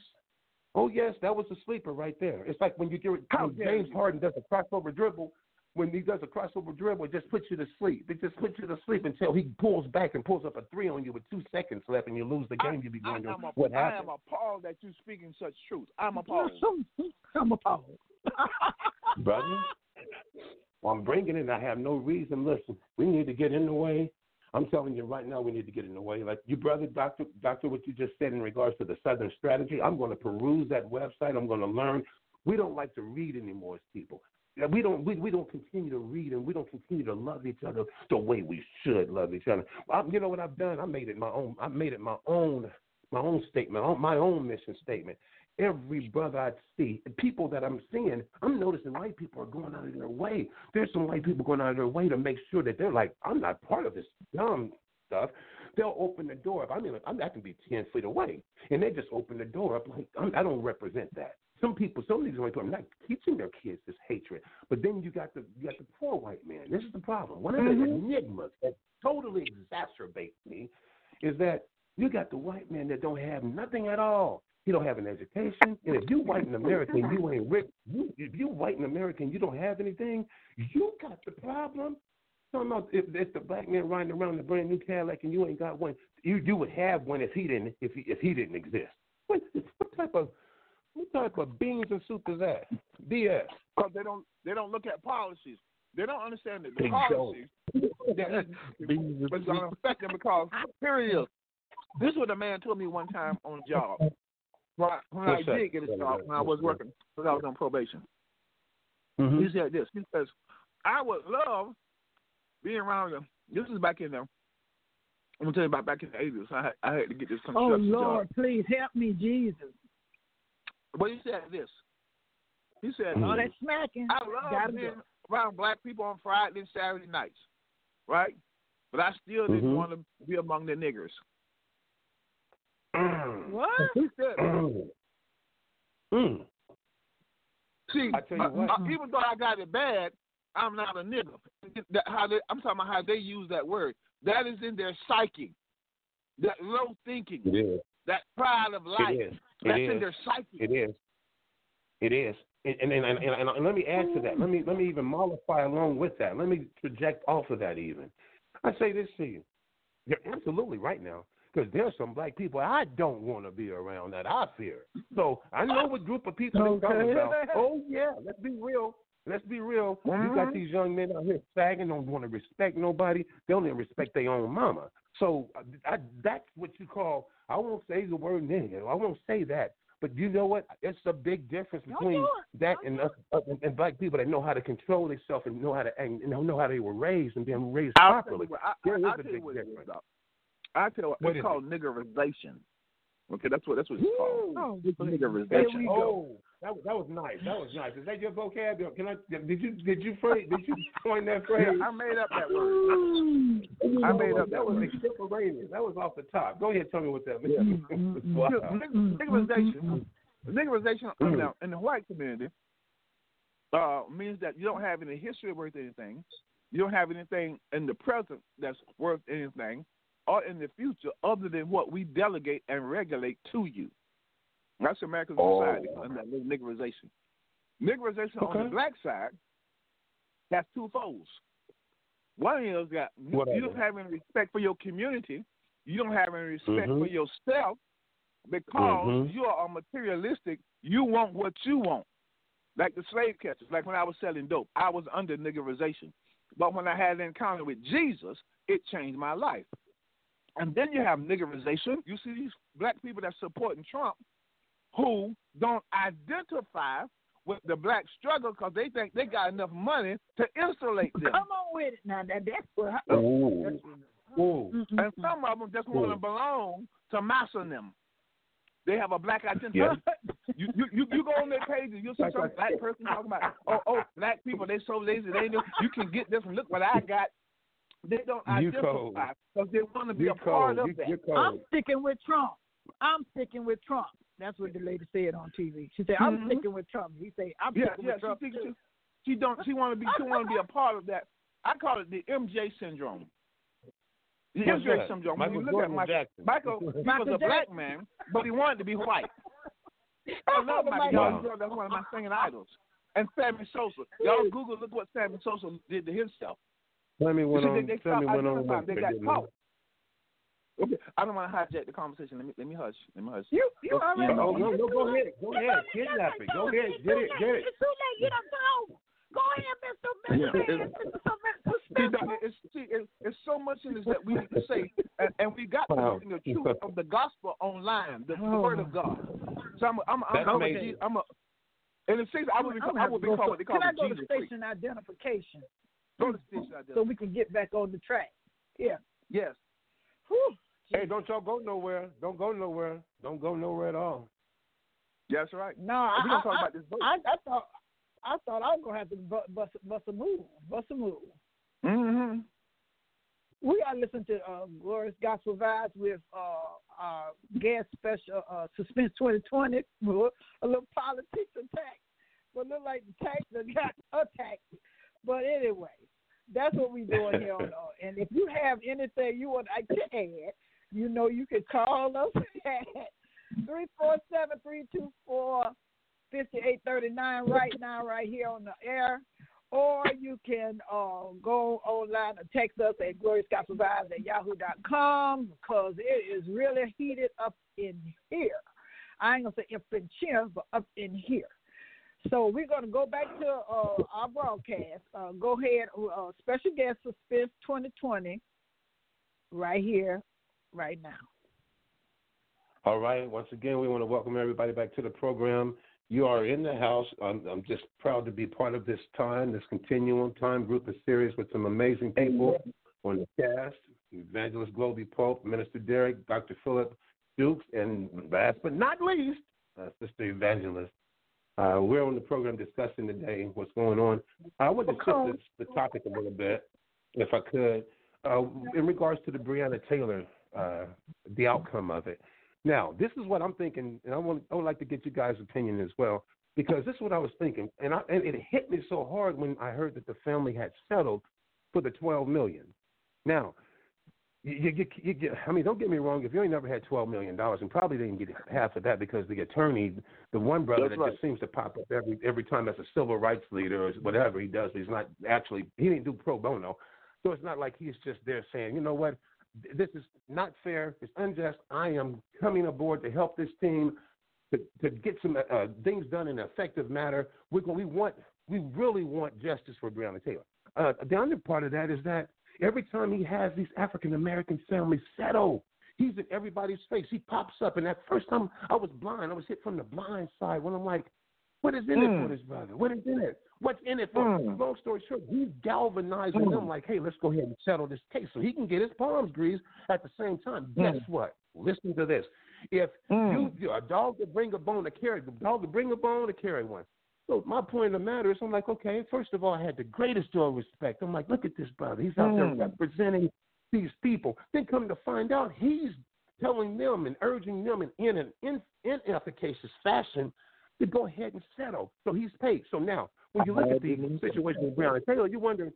oh yes, that was a sleeper right there. It's like when you get How when James. Harden does a crossover dribble. When he does a crossover dribble, it just puts you to sleep. It just puts you to sleep until he pulls back and pulls up a three on you with two seconds left, and you lose the game. You be I, wondering am a, what I am appalled that you're speaking such truth. I'm appalled. I'm appalled. brother. Well, I'm bringing it. I have no reason. Listen, we need to get in the way. I'm telling you right now, we need to get in the way. Like you, brother, doctor, doctor, what you just said in regards to the Southern strategy. I'm going to peruse that website. I'm going to learn. We don't like to read anymore as people. We don't. We, we don't continue to read and we don't continue to love each other the way we should love each other. I, you know what I've done? I made it my own. I made it my own. My own statement. My own mission statement every brother I see, people that I'm seeing, I'm noticing white people are going out of their way. There's some white people going out of their way to make sure that they're like, I'm not part of this dumb stuff. They'll open the door up. I mean, I can be 10 feet away, and they just open the door up like, I'm, I don't represent that. Some people, some of these white people are not teaching their kids this hatred. But then you got the you got the poor white man. This is the problem. One of the mm-hmm. enigmas that totally exacerbates me is that you got the white man that don't have nothing at all. He don't have an education, and if you white in America and you ain't rich, you if you white in America and you don't have anything, you got the problem. Talking about if, if the black man riding around in a brand new Cadillac and you ain't got one, you you would have one if he didn't if he, if he didn't exist. What, what type of what type of beans and soup is that? BS. Because they don't they don't look at policies. They don't understand that the policies that going to affect them because period. This is what a man told me one time on a job. When I, when I that? did get a job, when I was working, because I was on probation. Mhm. He said this. He says, I would love being around them. This is back in the, I'm going to tell you about back in the 80s. I had, I had to get this Oh construction Lord, please help me, Jesus. Job. But he said this. He said, All that smacking. I love Gotta being go. around black people on Friday and Saturday nights, right? But I still didn't Mhm. want to be among the niggers. What? He said, Mm. Mm. see, I tell you uh, uh, even though I got it bad, I'm not a nigger. That, how they, I'm talking about how they use that word. That is in their psyche. That low thinking, It is. that pride of life. It is. That's It in is. their psyche. It is. It is. And and, and, and, and, and let me add to that. Let me let me even mollify along with that. Let me project off of that even. I say this to you. You're absolutely right now. Because there's some black people I don't want to be around that I fear. So I know what group of people they're talking about. Oh yeah, let's be real. Let's be real. You Mhm. got these young men out here sagging, don't want to respect nobody. They don't even respect their own mama. So uh, I, that's what you call. I won't say the word nigga. I won't say that. But you know what? It's a big difference between that and us uh, and, and black people that know how to control themselves and know how to and know know how they were raised and being raised I'll tell properly. you I, There I, is a tell you big what it is, difference. I tell you what, What it's is called niggerization. Okay, that's what that's what it's called. Oh, It's there niggerization. we Oh, that was that was nice. That was nice. Is that your vocabulary? Can I? Did you did you phrase, did you coin that phrase? Yeah, I made up that word. I made up that that was word. extemporaneous. That was off the top. Go ahead, tell me what that means. wow. Niggerization, niggerization in, the, in the white community uh, means that you don't have any history worth anything. You don't have anything in the present that's worth anything, or in the future other than what we delegate and regulate to you. That's American society and that little niggerization. Niggerization on the black side has two folds. One is that What are you don't have any respect for your community. You don't have any respect Mhm. for yourself because Mhm. you are materialistic. You want what you want. Like the slave catchers. Like when I was selling dope, I was under niggerization. But when I had an encounter with Jesus, it changed my life. And then you have niggerization. You see these black people that supporting Trump who don't identify with the black struggle because they think they got enough money to insulate them. Come on with it now. That, that's what. Ooh. That's, Ooh. And some of them just want to belong to Massa and them. They have a black identity. Yeah. You, you you you go on their pages, and you'll see some black person talking about oh oh black people they so lazy they know you can get this and look what I got. They don't You identify because they want to be You're a part cold. of You- that. You're I'm sticking with Trump. I'm sticking with Trump. That's what the lady said on TV. She said, "I'm Mhm. sticking with Trump." He said, "I'm Yeah, sticking yeah. with Trump." She, too. she, she don't. She want to be. She want to be a part of that. I call it the MJ syndrome. The What's MJ that? syndrome. Michael when you look Jordan at Michael, Jackson. Michael, he Michael was a black man, but he wanted to be white. I love Michael Wow. Jordan. That's one of my singing idols. And Sammy Sosa. Y'all Google look what Sammy Sosa did to himself. Sammy went see, on. they- they Sammy stopped went on. They got caught. Okay, I don't want to hijack the conversation. Let me let me hush. Let me hush. You, you Oh, already. Oh, no, it's no, go ahead. Go ahead. Kidnap it. Go ahead. Get it. Get it. It's too late. Get up, go. Go ahead, Mister. Yeah, Mister. it's- Mister. See, Doc, it's, see, it's, it's so much in this that we need to say, and, and we got to Wow. bring the truth of the gospel online, the Oh. word of God. So I'm, a, I'm, a, That's I'm, a, amazing. I'm a, in a sense, I would be, I'm gonna I have would to be go called so- what they call Can I a go to Jesus freak. station identification Go to station so identity. we can get back on the track? Yeah. Yes. Whew. Hey, don't y'all go nowhere. Don't go nowhere. Don't go nowhere at all. That's right. No, I, We're gonna I, talk I, about this vote. I, I thought I thought I was gonna have to bu- bust bust a move, bust a move. Mm-hmm. We are listening to uh, Glorious Gospel Vibes with uh, our guest special uh, Suspence 2020, a little politics attack, but look like the tax that got attacked. But anyway, that's what we're doing here on. Uh, and if you have anything you would like to add, you know you can call us at three four seven three two four fifty eight thirty nine right now, right here on the air or you can uh, go online and text us at gloriousgospelvibes at yahoo.com because it is really heated up in here. I ain't going to say up in here, but up in here. So we're going to go back to uh, our broadcast. Uh, go ahead, uh, special guest Suspence 2020 right here, right now. All right. Once again, we want to welcome everybody back to the program. You are in the house. I'm, I'm just proud to be part of this time, this continuum time group of series with some amazing people on the cast. Evangelist Globee Pope, Minister Derrick, Dr. Philip Dukes, and last but not least, uh, Sister Evangelist. Uh, we're on the program discussing today what's going on. I want to shift this, the topic a little bit, if I could, uh, in regards to the Breonna Taylor, uh, the outcome of it. Now, this is what I'm thinking, and I want I would like to get you guys' opinion as well, because this is what I was thinking, and, I, and it hit me so hard when I heard that the family had settled for the 12 million. Now, you, you, you, you get, I mean, don't get me wrong. If you ain't never had 12 million dollars, and probably didn't get half of that because the attorney, the one brother That's that right. just seems to pop up every every time as a civil rights leader or whatever he does, but he's not actually he didn't do pro bono, so it's not like he's just there saying, you know what, this is not fair. It's unjust. I am coming aboard to help this team to, to get some uh, things done in an effective manner. Going, we want we really want justice for Breonna Taylor. Uh, the other part of that is that every time he has these African American families settle, he's in everybody's face. He pops up, and that first time I was blind, I was hit from the blind side when I'm like, what is in it Mm. for this brother? What is in it? What's in it for? Mm. Long story short, he's galvanizing Mm. them like, hey, let's go ahead and settle this case so he can get his palms greased at the same time. Guess Mm. what? Listen to this. If you a dog to bring a bone to carry, the dog to bring a bone to carry one. So my point of the matter is, I'm like, okay. First of all, I had the greatest of respect. I'm like, look at this brother. He's out there representing these people. Then come to find out, he's telling them and urging them in, in an in, inefficacious fashion to go ahead and settle. So he's paid. So now, when you look at the situation with Breonna Taylor, you wonder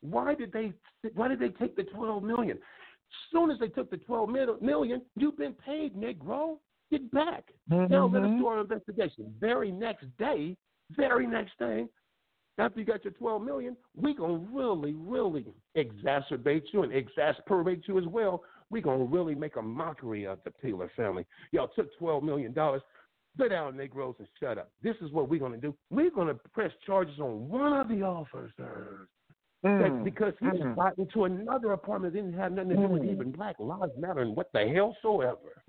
why did they why did they take the 12 million? As soon as they took the 12 million, you've been paid, Negro. Get back. Now let us Mhm. do our investigation. Very next day, very next day, after you got your 12 million, we gonna really, really exacerbate you and exasperate you as well. We gonna really make a mockery of the Taylor family. Y'all took 12 million dollars. Sit down, Negroes, and shut up. This is what we're gonna do. We're gonna press charges on one of the officers. Mm. because he Mm. got into another apartment that didn't have nothing to do with Mm. even Black Lives Matter and what the hell soever.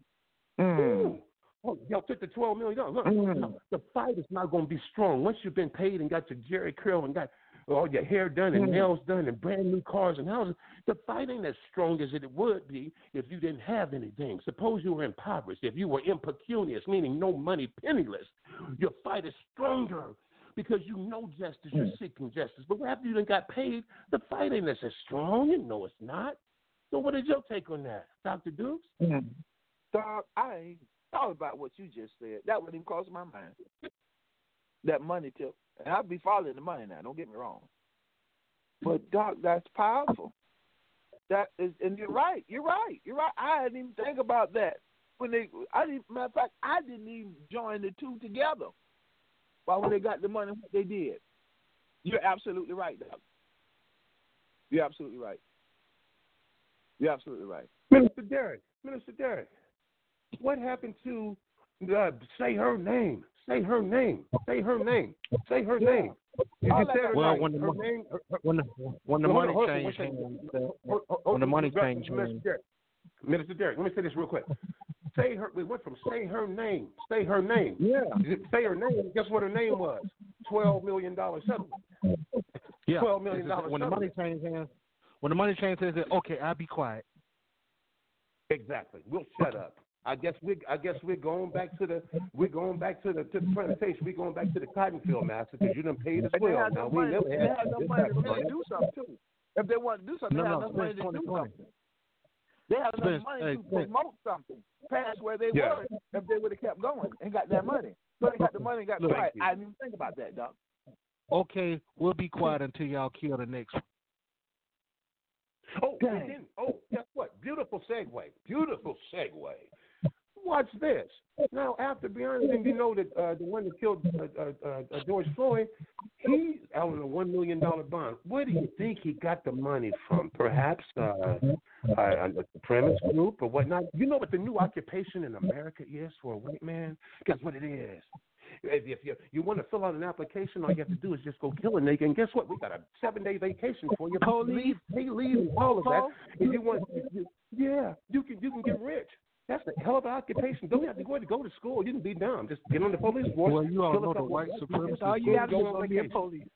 Mm. Oh, y'all took the twelve million dollars. Look, Mm. the fight is not going to be strong once you've been paid and got your Jheri curl and got all your hair done and nails done and brand new cars and houses. The fight ain't as strong as it would be if you didn't have anything. Suppose you were impoverished, if you were impecunious, meaning no money, penniless. Your fight is stronger because you know justice. You're Mm. seeking justice. But after you done got paid, the fight ain't as strong. You know it's not. So what is your take on that, Doctor Dukes? Mm. Dog, I ain't thought about what you just said. That wouldn't even cross my mind. That money tip. And I'd be following the money now, don't get me wrong. But Doc, that's powerful. That is and you're right, you're right, you're right. I didn't even think about that. When they I didn't matter of fact, I didn't even join the two together. Why when they got the money what they did. You're absolutely right, Doc. You're absolutely right. You're absolutely right. Minister Derrick, Minister Derrick, what happened to uh, say her name? Say her name. Say her name. Say her name. You All just that said it Well, right. when the her mon- name. Her, her, When the when the money changed one second. hands, hold- hold- when the money changed Minister. Derrick, let me say this real quick. Say her. We went from say her name. Say her name. Yeah. Say her name. Guess what her name was? Twelve million dollar settlement. Yeah. $12 million just- When the money changed hands, when the money changed hands, okay, I'll be quiet. Exactly. We'll shut up. I guess we I guess we're going back to the we're going back to the to the plantation. We're going back to the cotton field master because you done paid as And they well. Now we never they had had no money to really do something too. If they want to do something, No, they have no, enough money to do something. They had enough Spence, money hey, to Spence. promote something past where they Yeah. were if they would have kept going and got that money. So they got the money and got Look, quiet. I didn't even think about that, Doc. Okay, we'll be quiet until y'all kill the next one. Oh, Dang. and then, oh, guess what? Beautiful segue. Beautiful segue. Watch this. Now, after then you know that uh, the one that killed uh, uh, uh, uh, George Floyd, he's out on a one million dollar bond. Where do you think he got the money from? Perhaps uh, uh, a supremacist group or whatnot. You know what the new occupation in America is for a white man? Guess what it is? If you you want to fill out an application, all you have to do is just go kill a nigga. And guess what? We got a seven day vacation for you. Leave, pay leave, all of that. If you want, you, yeah, you can you can get rich. That's a hell of an occupation. Don't have to go to go to school. You can be dumb. Just get on the police force. Well, you all know the white of- supremacist All you group have to do is be a police.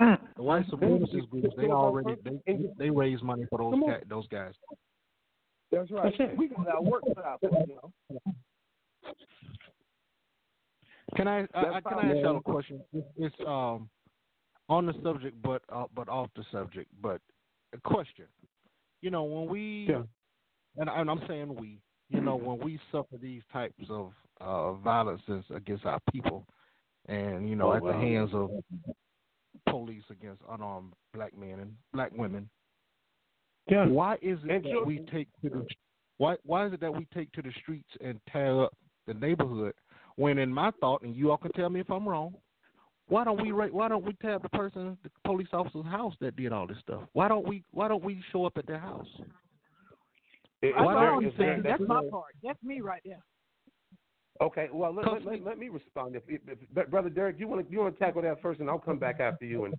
The white supremacist groups, they already they they raise money for those Come on. ca- those guys. That's right. That's it. We got our work cut out for us, you know. Can I, I, I can I ask y'all a question? It's, it's um on the subject, but uh, but off the subject. But a question. You know, when we Yeah. And, and I'm saying we, you know, when we suffer these types of uh, violences against our people, and you know, Oh, at wow. the hands of police against unarmed black men and black women, Yeah. why is it And that we take to the why why is it that we take to the streets and tear up the neighborhood when in my thought and you all can tell me if I'm wrong why don't we why don't we tab the person the police officer's house that did all this stuff why don't we why don't we show up at their house It- That's it's what I'm saying. that's That's my part. That's me right there. Okay, well let, let, let, let me respond. If, if, if, brother Derrick, you want to you want to tackle that first, and I'll come back after you and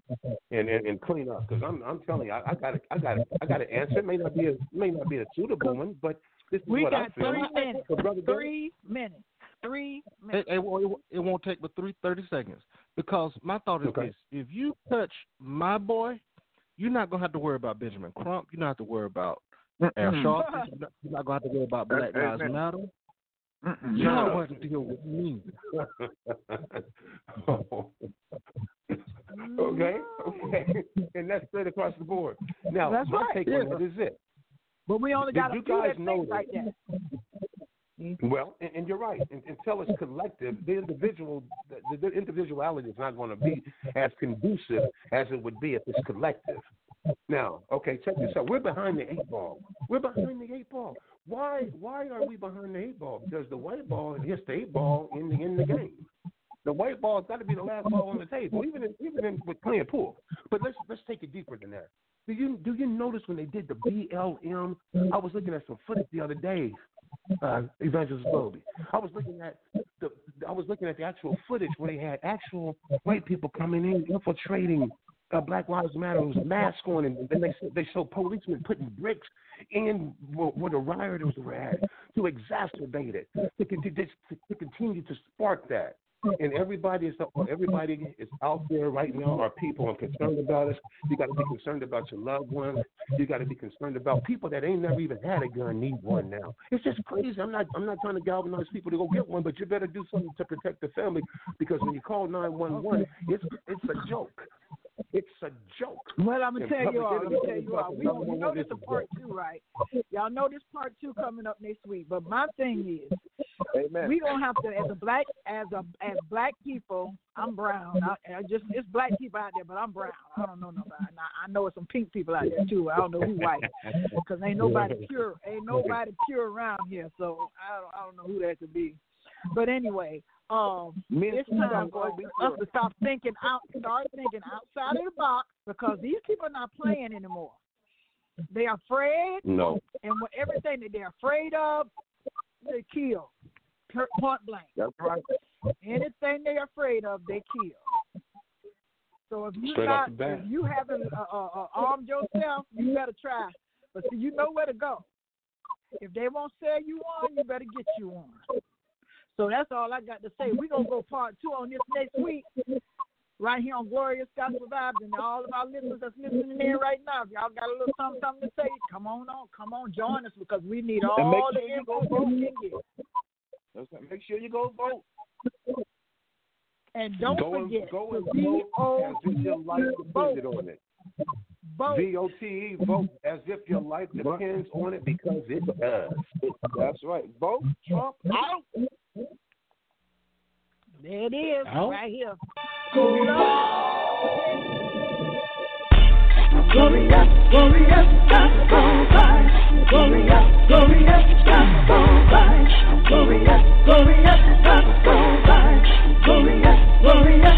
and and, and clean up because I'm I'm telling you, I, I got I got I got an answer. It may not be a may not be a suitable one, but this is We what got I feel. three minutes. So, brother Derrick, Three minutes. Three It, minutes. it, won't- it won't take but three thirty seconds because my thought is Okay. this: if you touch my boy, you're not gonna have to worry about Benjamin Crump. You're not have to worry about Al Sharpton. You're not, gonna have to worry about Black Lives Amen. Matter. Mm-mm. You No. don't have to deal with me. okay, okay, and that's straight across the board. Now, That's my right. take on that is it. But we only Did got a you few guys that know think like that. Mm-hmm. Well, and, and you're right. And, until it's collective, the individual, the, the individuality is not going to be as conducive as it would be if it's collective. Now, okay, check this out. We're behind the eight ball. We're behind the eight ball. Why? Why are we behind the eight ball? Because the white ball hits the eight ball in the in the game. The white ball's got to be the last ball on the table, even in, even in, with playing pool. But let's let's take it deeper than that. Do you do you notice when they did the BLM? I was looking at some footage the other day, uh, Evangelist Bobby. I was looking at the I was looking at the actual footage where they had actual white people coming in infiltrating uh, Black Lives Matter. Was mask on, and then they they showed policemen putting bricks in where, where the rioters were at to exacerbate it, to, to, to continue to spark that. And everybody is everybody is out there right now. Our people are concerned about us? You got to be concerned about your loved ones. You got to be concerned about people that ain't never even had a gun need one now. It's just crazy. I'm not I'm not trying to galvanize people to go get one, but you better do something to protect the family because when you call nine one one, it's it's a joke. It's a joke. Well, I'm gonna tell you all. I'm gonna tell you all. We, we know this is part two, right? Y'all know this part two coming up next week. But my thing is, Amen. we gonna have to, as a black, as a as black people. I'm brown. I, I just it's black people out there, but I'm brown. I don't know nobody. And I, I know it's some pink people out there too. I don't know who white, because ain't nobody pure. Ain't nobody pure around here. So I don't I don't know who that could be. But anyway, um, and it's time for us to stop thinking out, start thinking outside of the box because these people are not playing anymore. They are afraid, No. and what everything that they're afraid of, they kill. Point blank. That's right. Anything they're afraid of, they kill. So if you Straight not, if you haven't uh, uh, uh, armed yourself, you better try. But see, you know where to go. If they won't sell you one, you better get you one. So that's all I got to say. We're gonna go part two on this next week, right here on Glorious Gospel Vibes, and all of our listeners that's listening in right now. If y'all got a little something, something to say, come on on, come on, join us because we need And all make the sure you info go get. Make sure you go vote. And don't go and, forget go to and vote as if your life vote. depended on it. vote. V O T E vote as if your life depends on it because it does. That's right. Vote Trump out. There it is, Out. right here. Glorious, glorious gospel vibes. Glorious, glorious gospel vibes. Glorious, glorious gospel vibes. Glorious, glorious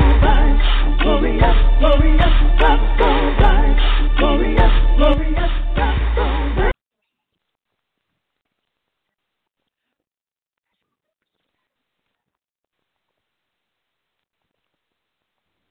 glorious, glorious, God's gonna rise. Glorious, glorious, God's gonna.